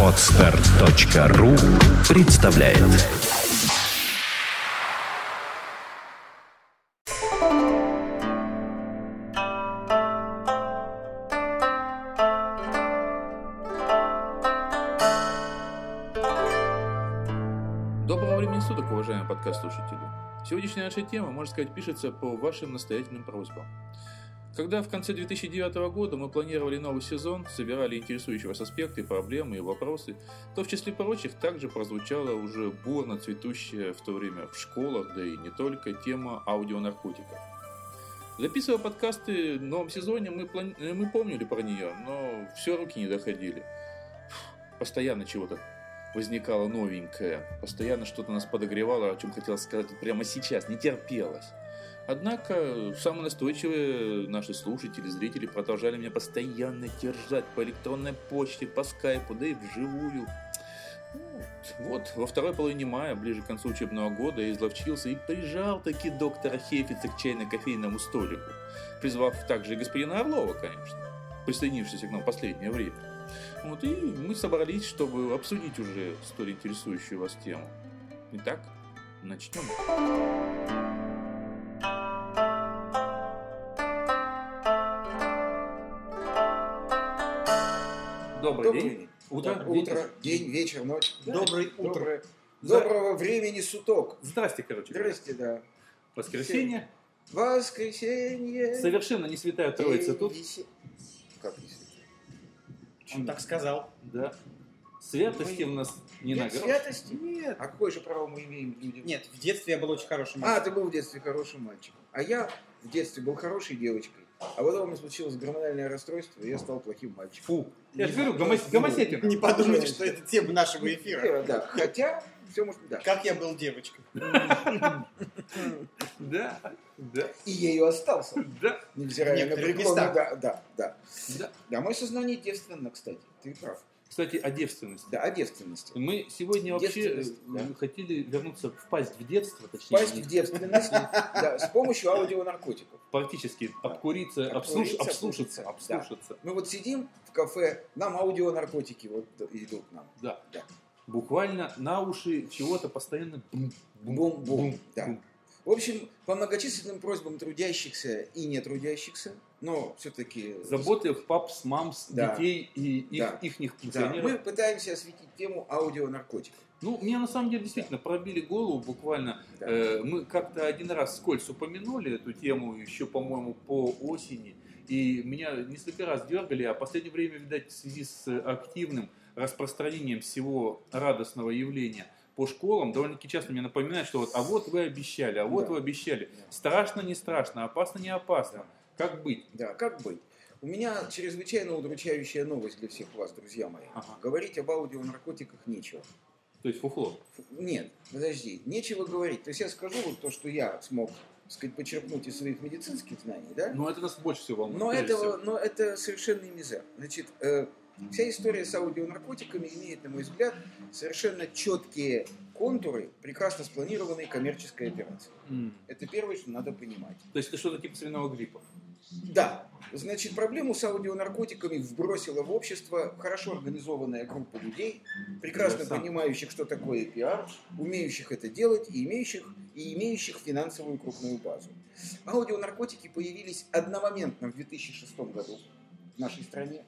Отстар.ру представляет Доброго времени суток, уважаемые подкаст-слушатели. Сегодняшняя наша тема, можно сказать, пишется по вашим настоятельным просьбам. Когда в конце 2009 года мы планировали новый сезон, собирали интересующие вас аспекты, проблемы и вопросы, то в числе прочих также прозвучала уже бурно цветущая в то время в школах, да и не только, тема аудионаркотиков. Записывая подкасты в новом сезоне, мы, плани- мы помнили про нее, но все руки не доходили. Постоянно чего-то возникало новенькое. Постоянно что-то нас подогревало, о чем хотел сказать прямо сейчас, не терпелось. Однако самые настойчивые наши слушатели, зрители продолжали меня постоянно держать по электронной почте, по скайпу, да и вживую. Вот, вот, во второй половине мая, ближе к концу учебного года, я изловчился и прижал таки доктора Хейфица к чайно-кофейному столику, призвав также и господина Орлова, конечно, присоединившегося к нам в последнее время. Вот, и мы собрались, чтобы обсудить уже столь интересующую вас тему. Итак, начнем. Добрый, Добрый день. день. Утро, Утро, вечер. день, вечер, ночь. Доброе утро. Доброе- За- Доброго времени суток. Здрасте, короче. Здрасте, да. Воскресенье. Воскресенье. Совершенно не святая троица тут. Как не святая? Он так сказал. Да. Святости у нас не на Нет грош. святости? Нет. А какое же право мы имеем людям? Нет, в детстве я был очень хорошим А, мальчиком. ты был в детстве хорошим мальчиком. А я в детстве был хорошей девочкой. А потом у меня случилось гормональное расстройство, и я стал плохим мальчиком. Фу. Я же говорю, гомо- гомосетин. Не подумайте, что это тема нашего эфира. Да, хотя все может быть да. Как я был девочкой. Да, да, И ею остался, да, невзирая на. Да, да, да. да. Да, мое сознание девственно, кстати. Ты прав. Кстати, о девственности. Да, о девственности. Мы сегодня вообще э, да. хотели вернуться, впасть в детство, точнее, Пасть в девственность да, с помощью аудионаркотиков. практически обкуриться, Обкуриться, обслуш- обслушаться, обслушаться. Мы вот сидим в кафе, нам аудионаркотики вот идут нам. Да. Буквально на уши чего-то постоянно бум, Бум-бум. Да. бум. В общем, по многочисленным просьбам трудящихся и нетрудящихся, но все-таки... Заботы папс, мамс, Да. детей и их, Да. ихних Да, пенсионеров. мы пытаемся осветить тему аудионаркотиков. Ну, мне на самом деле действительно пробили голову буквально. Да. Э, мы как-то один раз скользь упомянули эту тему еще, по-моему, по осени. И меня несколько раз дергали, а в последнее время, видать, в связи с активным распространением всего радостного явления по школам, довольно-таки часто мне напоминают, что вот, а вот вы обещали, а вот Да. вы обещали. Да. Страшно, не страшно, опасно, не опасно. Как быть? Да, как быть? У меня чрезвычайно удручающая новость для всех вас, друзья мои. Ага. Говорить об аудионаркотиках нечего. То есть фуфло. Нет, подожди, нечего говорить. То есть я скажу вот то, что я смог, так сказать, почерпнуть из своих медицинских знаний, да? Но это нас больше всего волнует. Но, этого, всего. но это совершенный мизер. Значит, э, вся история с аудионаркотиками имеет, на мой взгляд, совершенно четкие контуры прекрасно спланированной коммерческой операции. М. Это первое, что надо понимать. То есть это что-то типа свиного гриппа. Да, значит, проблему с аудионаркотиками вбросила в общество хорошо организованная группа людей, прекрасно понимающих, что такое пиар, умеющих это делать и имеющих, и имеющих финансовую крупную базу. Аудионаркотики появились одномоментно в 2006 году в нашей стране,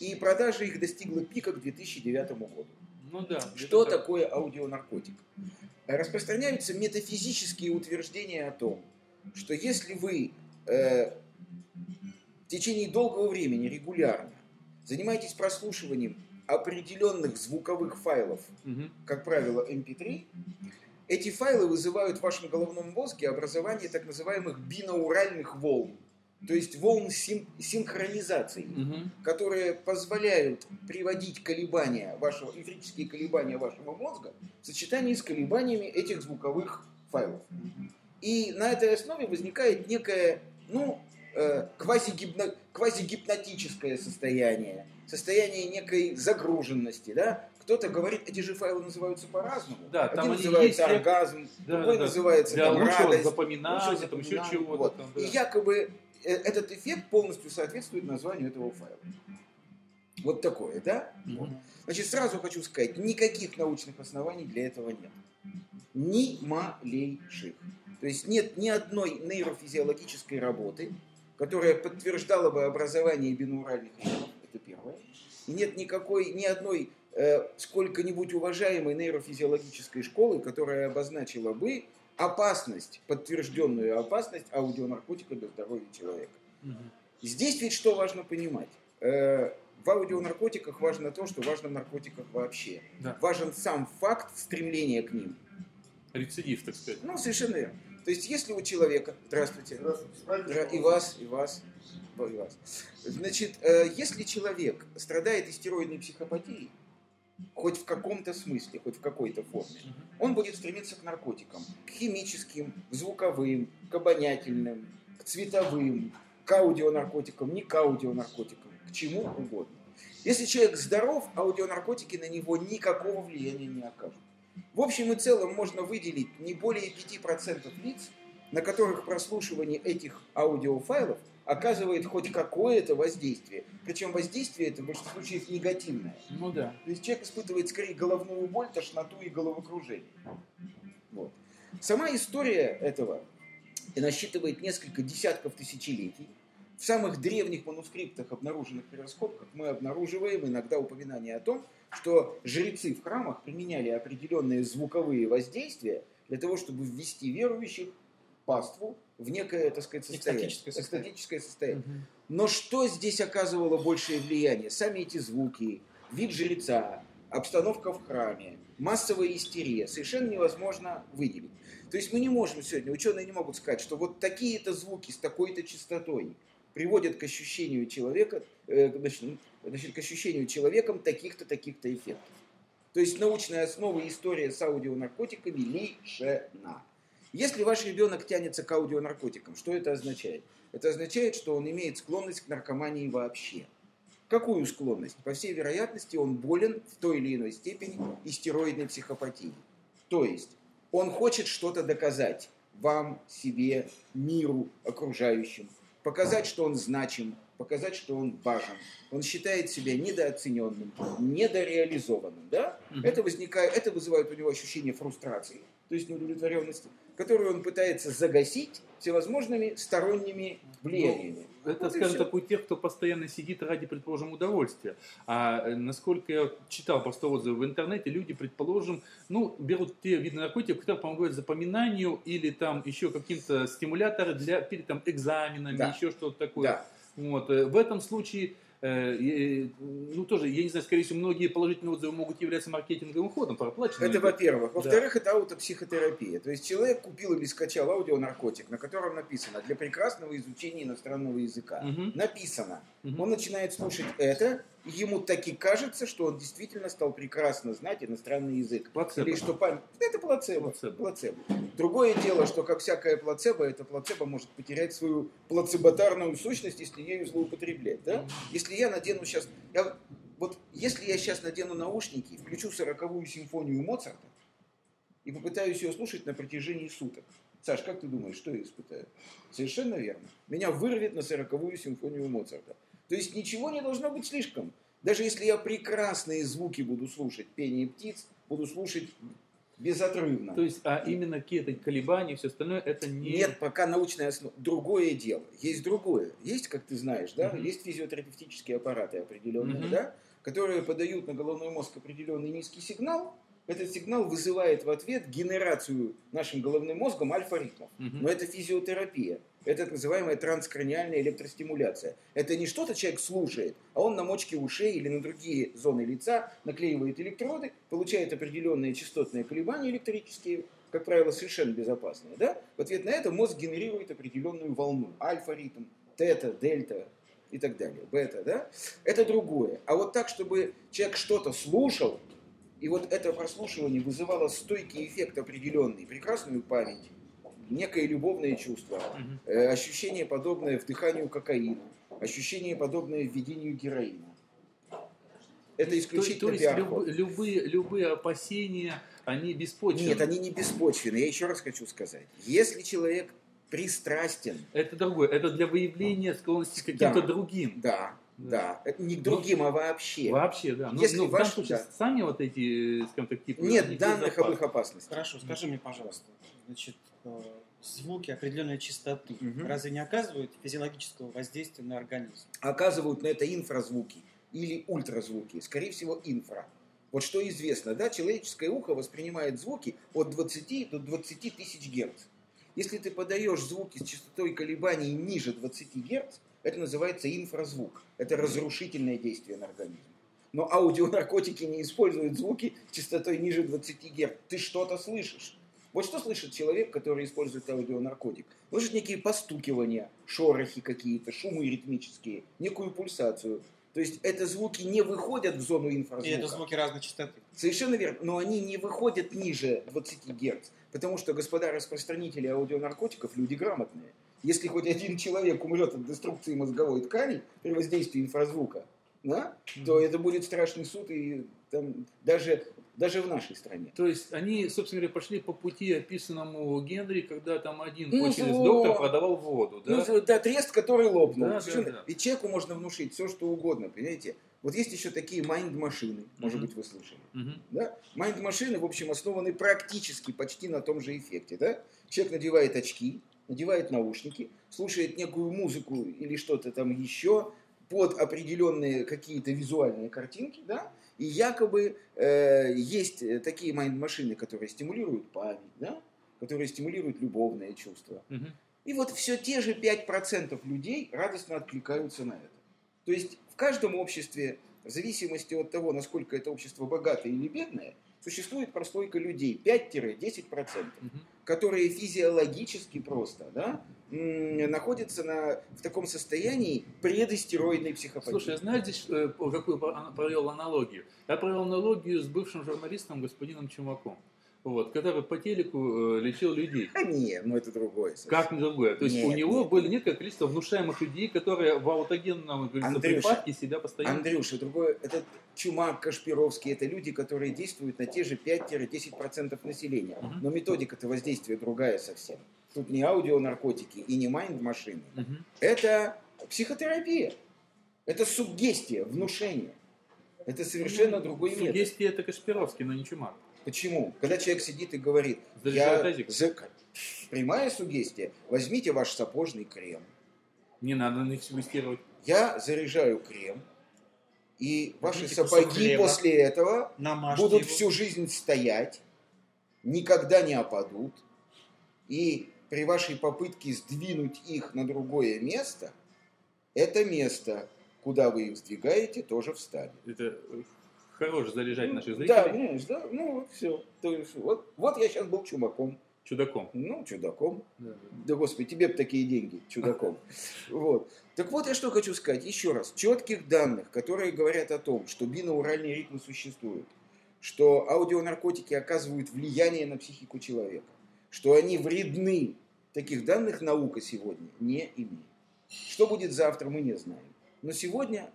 и продажа их достигла пика к 2009 году. Ну да. Что так. такое аудионаркотик? Распространяются метафизические утверждения о том, что если вы э, в течение долгого времени регулярно занимаетесь прослушиванием определенных звуковых файлов, Мгм. как правило, MP3, эти файлы вызывают в вашем головном мозге образование так называемых бинауральных волн, то есть волн син- синхронизации Мгм. которые позволяют приводить колебания вашего, электрические колебания вашего мозга в сочетании с колебаниями этих звуковых файлов. И на этой основе возникает некое, ну, э, квазигипно- квазигипнотическое состояние, состояние некой загруженности, да? Кто-то говорит, эти же файлы называются по-разному. Да, Один там называется есть, оргазм, Да, другой да, называется Для там, радость, запоминания, там еще чего-то. вот. там, да. И якобы этот эффект полностью соответствует названию этого файла. Вот такое, да? Вот. Значит, сразу хочу сказать, никаких научных оснований для этого нет. Ни малейших. То есть нет ни одной нейрофизиологической работы, которая подтверждала бы образование бинуральных нервов, это первое. И нет никакой, ни одной э, сколько-нибудь уважаемой нейрофизиологической школы, которая обозначила бы опасность, подтвержденную опасность аудионаркотика для здоровья человека. Здесь ведь что важно понимать? Э, В аудионаркотиках важно то, что важно в наркотиках вообще. Да. Важен сам факт стремления к ним. Рецидив, так сказать. Ну, совершенно верно. То есть, если у человека... Здравствуйте. Здравствуйте. И вас. и вас. И вас. Значит, э, если человек страдает истероидной психопатией, хоть в каком-то смысле, хоть в какой-то форме, он будет стремиться к наркотикам, к химическим, к звуковым, к обонятельным, к цветовым, к аудионаркотикам, не к аудионаркотикам, к чему угодно. Если человек здоров, аудионаркотики на него никакого влияния не окажут. В общем и целом можно выделить не более 5% лиц, на которых прослушивание этих аудиофайлов оказывает хоть какое-то воздействие. Причем воздействие это в большинстве случаев негативное. Ну да. То есть человек испытывает скорее головную боль, тошноту и головокружение. Вот. Сама история этого насчитывает несколько десятков тысячелетий. В самых древних манускриптах, обнаруженных при раскопках, мы обнаруживаем иногда упоминание о том, что жрецы в храмах применяли определенные звуковые воздействия для того, чтобы ввести верующих паству в некое, так сказать, состояние. Экстатическое состояние. Экстатическое состояние. Мгм. Но что здесь оказывало большее влияние? Сами эти звуки, вид жреца, обстановка в храме, массовая истерия совершенно невозможно выделить. То есть мы не можем сегодня, ученые не могут сказать, что вот такие-то звуки с такой-то частотой приводят к ощущению человека, э, значит, значит, к ощущению человеком таких-то, таких-то эффектов. То есть научная основа и история с аудионаркотиками лишена. Если ваш ребенок тянется к аудионаркотикам, что это означает? Это означает, что он имеет склонность к наркомании вообще. Какую склонность? По всей вероятности, он болен в той или иной степени истероидной психопатией. То есть, он хочет что-то доказать вам, себе, миру окружающим, показать, что он значим, показать, что он важен. Он считает себя недооцененным, недореализованным. Да? Это, возникает, это вызывает у него ощущение фрустрации, то есть неудовлетворенности, которую он пытается загасить всевозможными сторонними влияниями. Это, Вот скажем так, у тех, кто постоянно сидит ради, предположим, удовольствия. А э, насколько я читал просто отзывы в интернете, люди, предположим, ну, берут те виды наркотиков, которые помогают запоминанию или там еще каким-то стимуляторы для перед там экзаменами, Да. еще что-то такое. Да. Вот. э, В этом случае, ну тоже, я не знаю, скорее всего, многие положительные отзывы могут являться маркетинговым ходом, проплаченным. Это во-первых. Да. Во-вторых, это аутопсихотерапия. То есть человек купил или скачал аудионаркотик, на котором написано для прекрасного изучения иностранного языка. Мгм. Написано. Мгм. Он начинает слушать это, и ему таки кажется, что он действительно стал прекрасно знать иностранный язык. Плацебо. Или что память. Это плацебо. Плацебо. плацебо. Другое дело, что как всякое плацебо, это плацебо может потерять свою плацеботарную сущность, если ею злоупотреблять. Да? Если я надену сейчас... Я, вот если я сейчас надену наушники, включу сороковую симфонию Моцарта и попытаюсь ее слушать на протяжении суток, Саш, как ты думаешь, что я испытаю? Совершенно верно. Меня вырвет на сороковую симфонию Моцарта. То есть ничего не должно быть слишком. Даже если я прекрасные звуки буду слушать, пение птиц, буду слушать безотрывно. То есть, а именно какие-то колебания и все остальное, это не... Нет, пока научная основа. Другое дело. Есть другое. Есть, как ты знаешь, да, Мгм. есть физиотерапевтические аппараты определенные, Мгм. да, которые подают на головной мозг определенный низкий сигнал. Этот сигнал вызывает в ответ генерацию нашим головным мозгом альфа-ритмов. Мгм. Но это физиотерапия. Это так называемая транскраниальная электростимуляция. Это не что-то человек слушает, а он на мочке ушей или на другие зоны лица наклеивает электроды, получает определенные частотные колебания электрические, как правило, совершенно безопасные. Да? В ответ на это мозг генерирует определенную волну. Альфа-ритм, тета, дельта и так далее. Бета, да? Это другое. А вот так, чтобы человек что-то слушал, и вот это прослушивание вызывало стойкий эффект определенный, прекрасную память, некое любовное чувство, э, ощущение подобное вдыханию кокаина, ощущение подобное введению героина. Это То- исключительно То, есть пиар-ход. люб- любые, любые опасения, они беспочвенны. Нет, они не беспочвенны. Я еще раз хочу сказать. Если человек пристрастен, Это другое. Это для выявления склонности к каким-то Да. другим. да, Да, это не к другим, а вообще. Вообще, да. Ну, Если ну, в данном случае да. сами вот эти, скажем так, типы... Нет данных об их опасности. Хорошо, скажи мне, пожалуйста, значит, э, звуки определенной частоты Мгм. разве не оказывают физиологического воздействия на организм? Оказывают на это инфразвуки или ультразвуки. Скорее всего, инфра. Вот что известно, да, человеческое ухо воспринимает звуки от 20 до 20 тысяч герц. Если ты подаешь звуки с частотой колебаний ниже 20 герц, это называется инфразвук. Это разрушительное действие на организм. Но аудионаркотики не используют звуки с частотой ниже 20 герц. Ты что-то слышишь. Вот что слышит человек, который использует аудионаркотик? Слышит некие постукивания, шорохи какие-то, шумы ритмические, некую пульсацию. То есть это звуки не выходят в зону И инфразвука. это звуки разной частоты. Совершенно верно. Но они не выходят ниже 20 Гц. Потому что, господа распространители аудионаркотиков, люди грамотные. Если хоть один человек умрет от деструкции мозговой ткани при воздействии инфразвука, да, то это будет страшный суд и там, даже, даже в нашей стране. То есть они, собственно говоря, пошли по пути, описанному Генри, когда там один Ну, вот. доктор продавал воду, да? Ну, да, трест, который лопнул. Да, да, Совершенно. да. Ведь человеку можно внушить все, что угодно, понимаете? Вот есть еще такие майнд-машины, может Мгм. быть, вы слышали. Мгм. Да? Майнд-машины, в общем, основаны практически почти на том же эффекте. Да? Человек надевает очки, надевает наушники, слушает некую музыку или что-то там еще под определенные какие-то визуальные картинки, да? И якобы э, есть э, такие майнд-машины, которые стимулируют память, да? которые стимулируют любовные чувства. Мгм. И вот все те же 5% людей радостно откликаются на это. То есть в каждом обществе, в зависимости от того, насколько это общество богатое или бедное, существует прослойка людей 5-10%, Мгм. Которые физиологически просто да, находятся на, в таком состоянии предыстероидной психопатии. Слушай, я знаю здесь, какую ана- провел аналогию? Я провел аналогию с бывшим журналистом господином Чумаком, вот, который по телеку э, лечил людей. А не, ну это другое. совсем. Как не другое. То есть Нет, у него нет, было нет. некое количество внушаемых людей, которые в аутогенном припадке себя постоянно... Андрюша, другое, это Чумак, Кашпировский, это люди, которые действуют на те же 5-10% населения. Мгм. Но методика-то воздействия другая совсем. Тут не аудионаркотики и не майнд-машины. Мгм. Это психотерапия. Это суггестия, внушение. Это совершенно другой метод. Сугестия это Кашпировский, но не Чумак. Почему? Когда человек сидит и говорит, я... за- Прямая сугестия. Возьмите ваш сапожный крем. Не надо на них сугестировать. Я заряжаю крем. И ваши Возьмите сапоги после этого Намажьте будут его. всю жизнь стоять, никогда не опадут, и при вашей попытке сдвинуть их на другое место, это место, куда вы их сдвигаете, тоже встанет. Это э, хорош заряжать наших Ну, Да, зрителей понимаешь, да? Ну, вот все. Вот, вот я сейчас был чумаком, чудаком. ну, чудаком. Да, да. Да, господи, тебе бы такие деньги, чудаком. Вот. Так вот, я что хочу сказать еще раз. Четких данных, которые говорят о том, что бинауральные ритмы существуют, что аудионаркотики оказывают влияние на психику человека, что они вредны, таких данных наука сегодня не имеет. Что будет завтра, мы не знаем. Но сегодня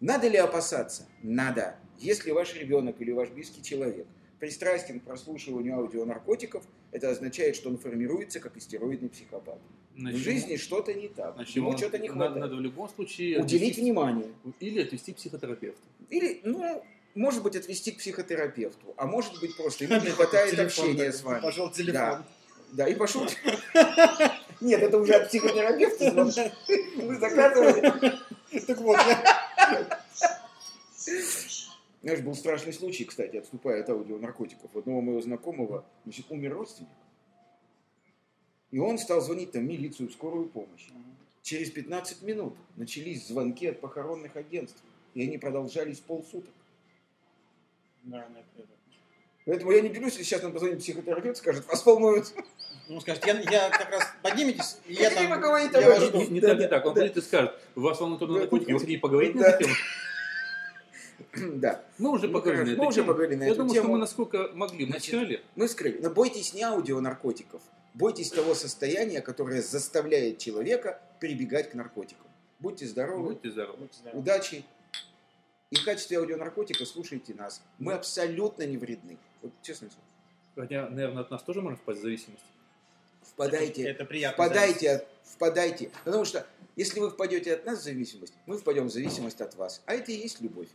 надо ли опасаться? Надо. Если ваш ребенок или ваш близкий человек пристрастен к прослушиванию аудионаркотиков, это означает, что он формируется как истероидный психопат. В Значит, жизни что-то не так. значит, Ему что-то не хватает. надо в любом случае Уделить отвести- внимание. или отвести к психотерапевту. Или, ну, может быть, отвести к психотерапевту. А может быть, просто ему не хватает Телефон общения с вами. Пожал телефон. Да. Да, и пошел. Нет, это уже от психотерапевта. Вы заказывали. Так вот, я- Знаешь, был страшный случай, кстати, отступая от аудионаркотиков. Одного моего знакомого значит, умер родственник. И он стал звонить там милицию, скорую помощь. Через 15 минут начались звонки от похоронных агентств. И они продолжались полсуток. Да, это- Поэтому я не берусь, если сейчас нам позвонит психотерапевт, скажет, вас волнует. Ну, скажет, я, я как раз подниметесь, и я там... поговорить я об вас этом? жду. Не, не Да, так, не так. Он да. придет и скажет, вас волнует Да, наркотики, вы хотите поговорить на эту тему? Да. Мы уже поговорили мы уже поговорили на Я эту думаю, тему. что мы насколько могли, мы Значит, сказали. Мы скрыли. Но бойтесь не аудионаркотиков. Бойтесь того состояния, которое заставляет человека прибегать к наркотикам. Будьте здоровы, Будьте здоровы. Будьте здоровы. удачи. И в качестве аудионаркотика слушайте нас. Мы абсолютно не вредны. Вот честное слово. Хотя, наверное, от нас тоже можно впасть в зависимость. впадайте, Это приятно. впадайте, от- впадайте. Потому что если вы впадете от нас в зависимость, мы впадем в зависимость от вас. А это и есть любовь.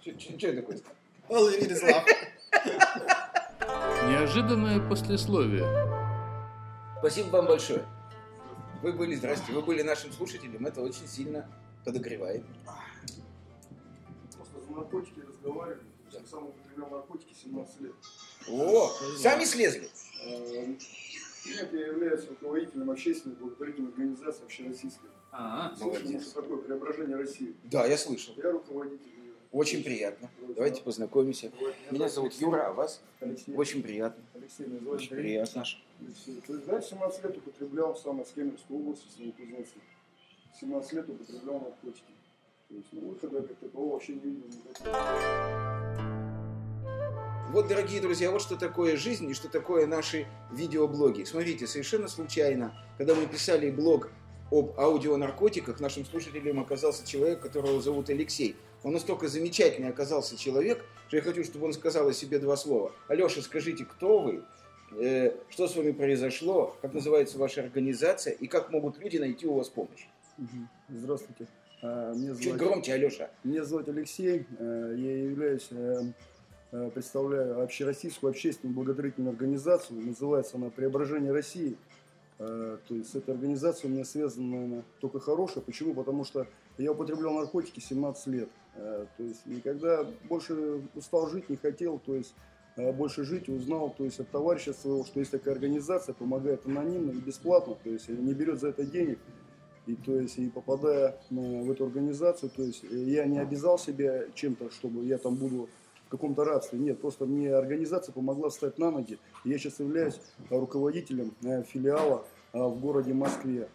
Что я такое сказал? All you need is love. Неожиданное послесловие. Спасибо вам большое. Вы были, здрасте, вы были нашим слушателем. Это очень сильно подогревает. Просто за наркотики разговаривали. Я сам употреблял наркотики 17 лет. О, сами слезли. Нет, я являюсь руководителем общественной благотворительной организации общероссийской. А, Молодец. такое преображение России? Да, я слышал. Я руководитель. ее. Очень приятно. Давайте познакомимся. Меня зовут Юра, а вас? Алексей. Очень приятно. Алексей, меня зовут Очень приятно. Алексей. То есть, да, 17 лет употреблял сам из Кемеровской области, в Новокузнецке. 17 лет употреблял наркотики. То есть, ну, выхода как такового вообще не видел никакого. Вот, дорогие друзья, вот что такое жизнь и что такое наши видеоблоги. Смотрите, совершенно случайно, когда мы писали блог об аудионаркотиках, нашим слушателем оказался человек, которого зовут Алексей. Он настолько замечательный оказался человек, что я хочу, чтобы он сказал о себе два слова. Алеша, скажите, кто вы? Э, что с вами произошло? Как называется ваша организация? И как могут люди найти у вас помощь? Здравствуйте. А, Меня Чуть зовут, громче, Алеша. меня зовут Алексей. Э, Я являюсь, э, э, представляю общероссийскую общественную благотворительную организацию. Называется она «Преображение России». Э, То есть с этой организацией у меня связано, наверное, только хорошее. Почему? Потому что я употреблял наркотики 17 лет. Э, То есть и когда больше устал жить, не хотел, то есть э, больше жить, узнал, то есть от товарища своего, что есть такая организация, помогает анонимно и бесплатно, то есть не берет за это денег. И то есть, и попадая э, в эту организацию, то есть э, я не обязал себя чем-то, чтобы я там буду каком-то рабстве. Нет, просто мне организация помогла встать на ноги. Я сейчас являюсь э, руководителем э, филиала э, в городе Москве.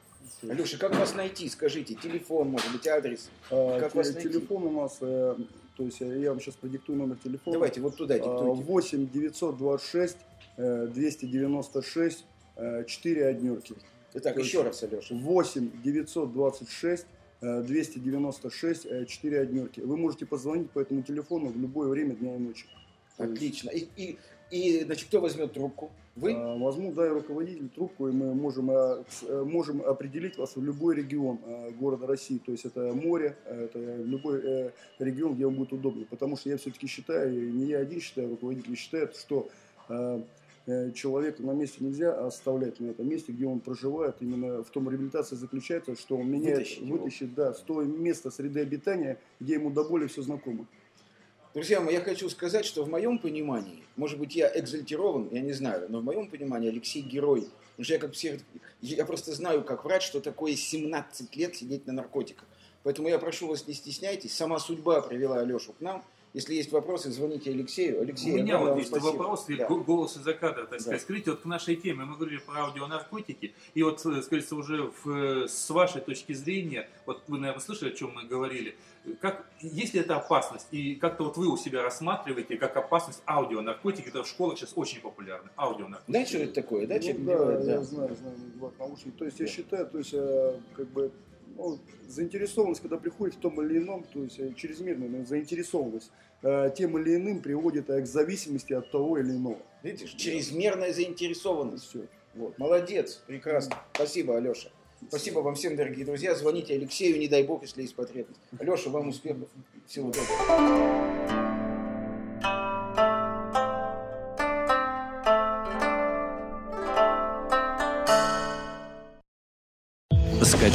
Алеша, как вас найти? Скажите, телефон, может быть, адрес. как вас найти? телефон у нас, то есть я вам сейчас продиктую номер телефона. Давайте, вот туда диктуйте. 8 926 э, 296 э, 4 однерки. Итак, то еще раз, Алеша. 8 926 э, 296 э, 4 однерки. Вы можете позвонить по этому телефону в любое время дня и ночи. Отлично. И, и, и, значит, кто возьмет трубку? Вы? а, Возьму, да, и руководитель трубку, и мы можем, э, э, можем определить вас в любой регион города России. То есть это море, это любой регион, где вам будет удобно. Потому что я все-таки считаю, и не я один считаю, руководители считают, что э, э, человека на месте нельзя оставлять на этом месте, где он проживает. Именно в том реабилитация заключается, что он меняет, Вытащить его. вытащит, да, с того места среды обитания, где ему до боли все знакомо. Друзья мои, я хочу сказать, что в моем понимании, может быть, я экзальтирован, я не знаю, но в моем понимании Алексей герой. Потому что я как псих... я просто знаю, как врач, что такое 17 лет сидеть на наркотиках. Поэтому я прошу вас, не стесняйтесь. Сама судьба привела Алешу к нам. Если есть вопросы, звоните Алексею. Алексей, У меня вот есть спасибо. вопрос, Да. го- голос из-за кадра, так Да. сказать. Скажите, вот к нашей теме, мы говорили про аудионаркотики, и вот, э, скажется, уже в, э, с вашей точки зрения, вот вы, наверное, слышали, о чем мы говорили, как, есть ли это опасность, и как-то вот вы у себя рассматриваете как опасность аудионаркотики, это в школах сейчас очень популярно, аудионаркотики. Знаете, что это такое, да? Ну Человек да, делает, да. я знаю, знаю, надевать наушники. То есть я считаю, то есть э, как бы ну, заинтересованность, когда приходит в том или ином, то есть э, чрезмерная заинтересованность э, тем или иным приводит э, к зависимости от того или иного. Видишь, чрезмерная заинтересованность. все. Вот. Молодец, прекрасно. Спасибо, Алеша. Спасибо вам всем, дорогие друзья. Звоните Алексею, не дай бог, если есть потребность. Алеша, вам успехов. Всего доброго.